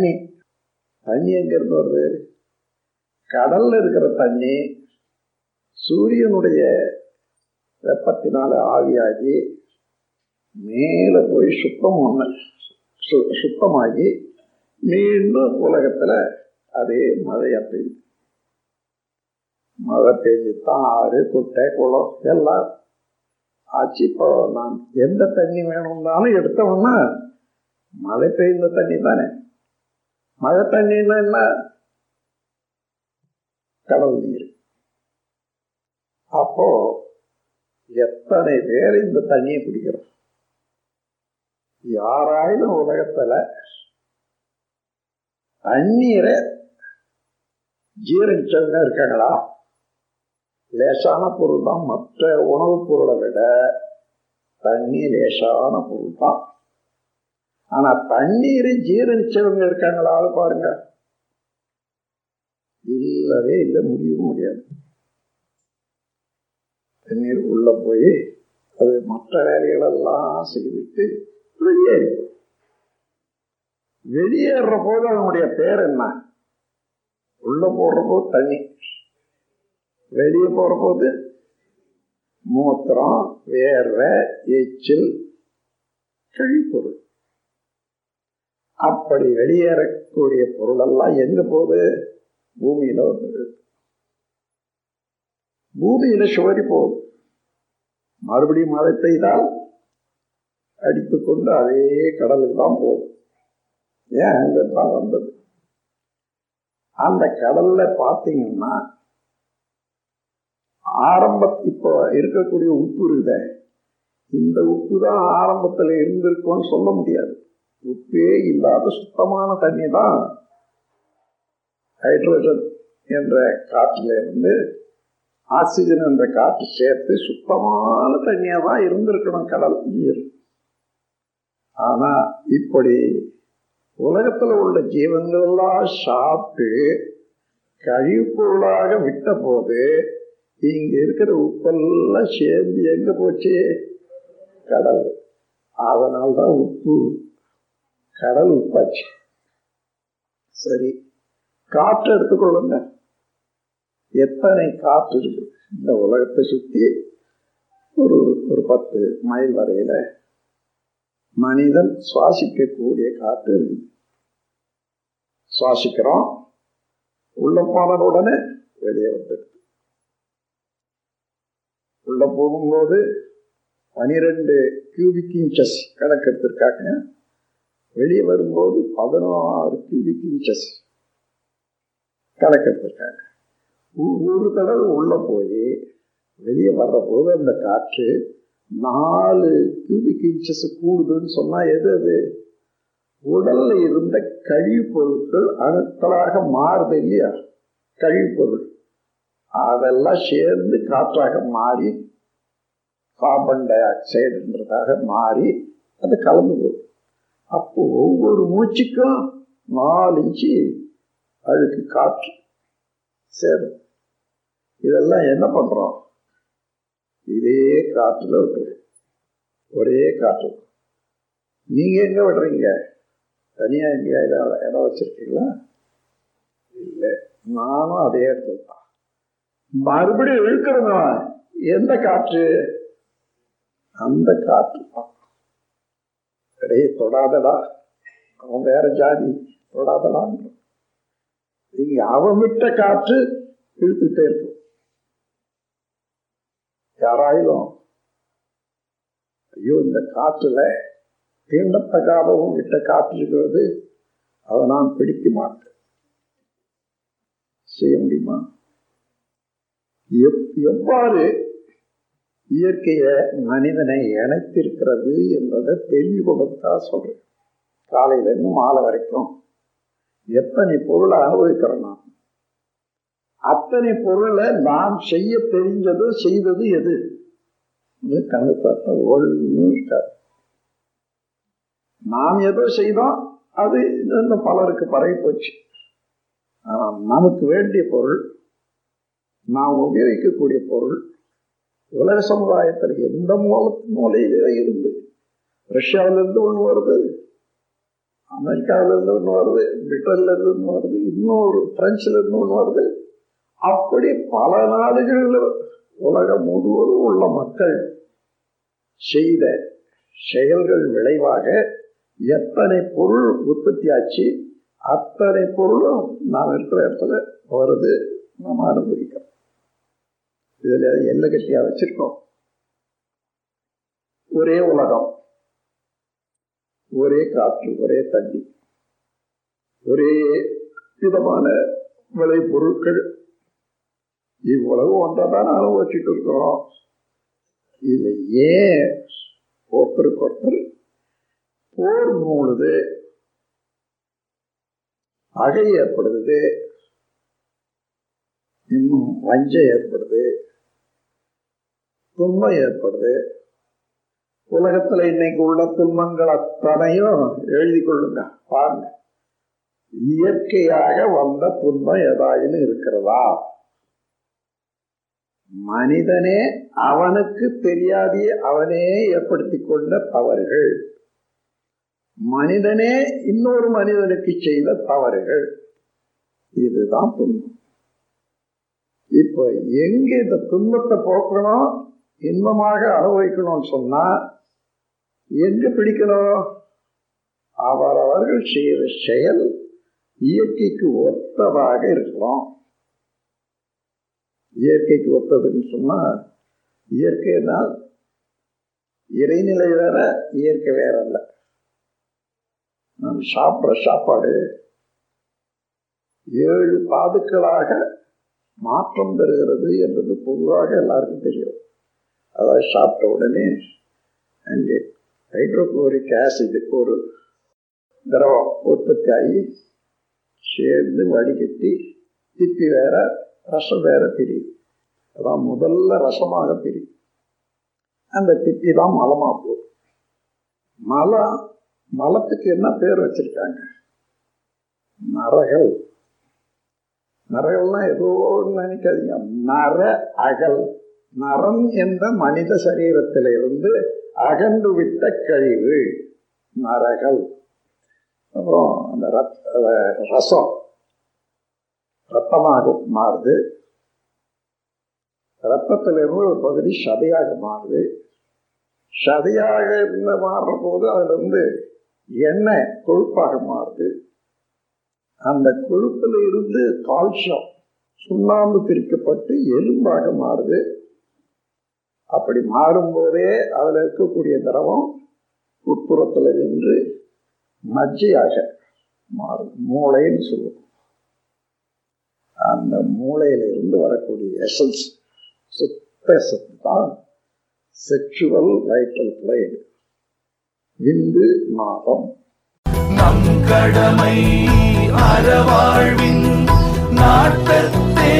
தண்ணி. தண்ணி எங்கிறது வருது? கடல்ல இருக்கிற தண்ணி சூரியனுடைய வெப்பத்தினால ஆவியாகி மேல போய் சுத்தம் ஒன்று சு- சுத்தமாகி மீண்டும் உலகத்துல அதே மழையா பெய்யுது. மழை பெய்ஞ்சு தான் ஆறு குட்டை குளம் எல்லாம் ஆச்சு. இப்போ நான் எந்த தண்ணி வேணும்னாலும் எடுத்தோம்னா மழை பெய்ந்த தண்ணி தானே. மழை தண்ணின்னா என்ன? கடல் நீர். அப்போ எத்தனை பேர் இந்த தண்ணியை குடிக்கிறோம்? யாராயிலும் உலகத்துல தண்ணீரை ஜீரணிச்சவங்க இருக்காங்களா? லேசான பொருள் தான் மற்ற உணவுப் பொருளை விட தண்ணி லேசான பொருள் தான் ஆனா தண்ணீரை ஜீரணிச்சவங்க இருக்காங்களா பாருங்க. இல்லவே இல்லை முடியவும் முடியாது. தண்ணீர் உள்ள போய் அது மற்ற வேலைகளெல்லாம் செய்துட்டு வெளியே வெளியேற போது அவனுடைய பேர் என்ன? உள்ள போடுற போது தண்ணி. வெளியே போற போது மூத்திரம் வேர்வை எச்சில் கழிப்பொருள். அப்படி வெளியேறக்கூடிய பொருள் எல்லாம் எங்க போகுது? பூமியில வந்து பூமியில சுவரி போகுது. மறுபடியும் மழை பெய்தால் அடித்துக்கொண்டு அதே கடலுக்கு தான் போகுது. ஏன் அங்க தான் வந்தது? அந்த கடல்ல பார்த்தீங்கன்னா ஆரம்ப இப்போ இருக்கக்கூடிய உப்பு இருக்குத. இந்த உப்பு தான் ஆரம்பத்துல இருந்திருக்கும்னு சொல்ல முடியாது. உப்பே இல்லாத சுத்தமான தண்ணி தான் ஹைட்ரஜன் என்ற காற்றுல இருந்து ஆக்சிஜன் என்ற காற்று சேர்த்து சுத்தமான தண்ணியாக தான் இருந்திருக்கணும் கடல் நீர். ஆனால் இப்படி உலகத்தில் உள்ள ஜீவங்களெல்லாம் சாப்பிட்டு கழிவுப்பொருளாக விட்ட போது இங்கே இருக்கிற உப்பெல்லாம் சேர்ந்து எங்கே போச்சு? கடல். அதனால்தான் உப்பு. கடல் உப்பாச்சு சரி காற்று எடுத்துக்கொள்ளுங்க எத்தனை காற்று இருக்கு? இந்த உலகத்தை சுத்தி ஒரு ஒரு பத்து மைல் வரையில மனிதன் சுவாசிக்கக்கூடிய காற்று இருக்கு. சுவாசிக்கிறோம். உள்ள போன உடனே வெளியே வந்துடுது. உள்ள போகும்போது பனிரெண்டு கியூபிக் இன்ச்சஸ் கணக்கு எடுத்திருக்காங்க வெளியே வரும்போது பதினாறு கியூபிக் இன்ச்சஸ் கணக்கெடுத்திருக்காங்க ஒரு தடவை உள்ளே போய் வெளியே வர்ற போது அந்த காற்று நாலு கியூபிக் இன்ச்சஸ் கூடுதுன்னு சொன்னால் எது அது? உடல்ல இருந்த கழிவுப் பொருட்கள் அணுக்களாக மாறுது இல்லையா? கழிவுப் பொருள். அதெல்லாம் சேர்ந்து காற்றாக மாறி கார்பன் டை ஆக்சைடுன்றதாக மாறி அது கலந்து போகுது. அப்போ ஒவ்வொரு மூச்சுக்கும் நாலு இன்ச்சு அழுக்கு காற்று சேரும். இதெல்லாம் என்ன பண்றோம்? இதே காற்றுல விட்டு ஒரே காற்று. நீங்க எங்க விடுறீங்க? தனியா எங்கேயா இடம் இடம் வச்சிருக்கீங்களா? இல்லை நானும் அதே இடத்துல தான். மறுபடியும் இழுக்கிறவங்க எந்த காற்று? அந்த காற்று தான். இடையே தொடாதடா. அவன் வேற ஜாதி. தொடாதடான் இங்க அவன் விட்ட காற்று இழுத்துட்டே இருக்கும். யாராயிலும் ஐயோ இந்த காற்றுல தீண்டத்தகாதவும் விட்ட காற்று இருக்கிறது அதை நான் பிடிக்க மாட்டேன். செய்ய முடியுமா? எப்- எவ்வாறு இயற்கையை மனிதனை இணைத்திருக்கிறது என்பதை தெளிவுபடுத்தா கொடுத்தா காலையிலேருந்து மாலை வரைக்கும் எத்தனை பொருளை அனுபவிக்கிறோம்? அத்தனை பொருளை நாம் செய்ய தெரிஞ்சது செய்தது எது? கணக்கு பார்த்தா ஒன்று இருக்காது நாம் ஏதோ செய்தோம் அது இன்னும் பலருக்கு பரவி போச்சு. ஆனால் நமக்கு வேண்டிய பொருள் நாம் உபயோகிக்கக்கூடிய பொருள் உலக சமுதாயத்தில் எந்த மூல மூலையிலே இருந்து? ரஷ்யாவிலேருந்து ஒன்று வருது அமெரிக்காவிலேருந்து ஒன்று வருது பிரிட்டன்லேருந்து ஒன்று வருது இன்னொரு பிரெஞ்சுலேருந்து ஒன்று வருது. அப்படி பல நாடுகளில் உலகம் முழுவதும் உள்ள மக்கள் செய்த செயல்கள் விளைவாக எத்தனை பொருள் உற்பத்தி ஆச்சு அத்தனை பொருளும் நாம் இருக்கிற இடத்துல வருது. நாம் அனுபவிக்கிறோம். இதுல எல்லை கட்டியாக வச்சிருக்கோம். ஒரே உலகம் ஒரே காற்று ஒரே தண்ணி ஒரே விதமான விளைபொருட்கள் இவ்வளவு ஒன்றைதான் அனுபவிச்சுட்டு இருக்கிறோம். இதுல ஏன் ஒருத்தருக்கு ஒருத்தர் போர் மூழுது அகை ஏற்படுது இன்னும் வஞ்சம் ஏற்படுது? துன்பம் ஏற்படுது. உலகத்துல இன்னைக்கு உள்ள துன்பங்கள் அத்தனையும் எழுதி கொள்ளுங்க பாருங்க. இயற்கையாக வந்த துன்பம் ஏதாயிலும் இருக்கிறதா? மனிதனே அவனுக்கு தெரியாதே அவனே ஏற்படுத்தி கொண்ட தவறுகள். மனிதனே இன்னொரு மனிதனுக்கு செய்த தவறுகள். இதுதான் துன்பம். இப்ப எங்க இந்த துன்பத்தை போக்கணும்? இன்பமாக அனுபவிக்கணும்னு சொன்னா எங்க பிடிக்கணும்? அவரவர்கள் செய்கிற செயல் இயற்கைக்கு ஒத்ததாக இருக்கலாம் இயற்கைக்கு ஒத்ததுன்னு சொன்னால் இயற்கைனால் இறைநிலை வேற இயற்கை வேற இல்லை நாம் சாப்பிட்ற சாப்பாடு ஏழு தாதுக்களாக மாற்றம் பெறுகிறது என்றது பொதுவாக எல்லாருக்கும் தெரியும். அதாவது சாப்பிட்ட உடனே அங்கே ஹைட்ரோக்ளோரிக் ஆசிட் ஒரு திரவம் உற்பத்தி ஆகி சேர்ந்து வடிகட்டி திப்பி வேற ரசம் வேற பிரியுது அதான் முதல்ல ரசமாக பிரியும். அந்த திப்பி தான் மலமாக போகுது மலம் மலத்துக்கு என்ன பேர் வச்சிருக்காங்க? நரகள் நரகள்னா ஏதோ நினைக்காதீங்க. நர அகல். நரம் என்ற மனித சரீரத்திலிருந்து அகன்று விட்ட கழிவு நரகள் அப்புறம் அந்த ரசம். ரத்தமாக மாறுது. ரத்தத்திலிருந்து ஒரு பகுதி சதையாக மாறுது. சதையாக இருந்து மாறுற போது அதிலிருந்து எண்ணெய் கொழுப்பாக மாறுது. அந்த கொழுப்பில் இருந்து கால்சியம் சுண்ணாம்பு பிரிக்கப்பட்டு எலும்பாக மாறுது. அப்படி மாறும்போதே அதில் இருக்கக்கூடிய திரவம் உட்புறத்தில் நின்று மஜ்ஜையாக மாறும். மூளைன்னு சொல்லுவோம். அந்த மூளையிலிருந்து வரக்கூடிய எசன்ஸ் சுத்த சத்து தான் செக்ஷுவல் வைட்டல் பிளேடு விந்து நாதம் நம் கடமை அறவாழ்வின் நாட்டத்தே.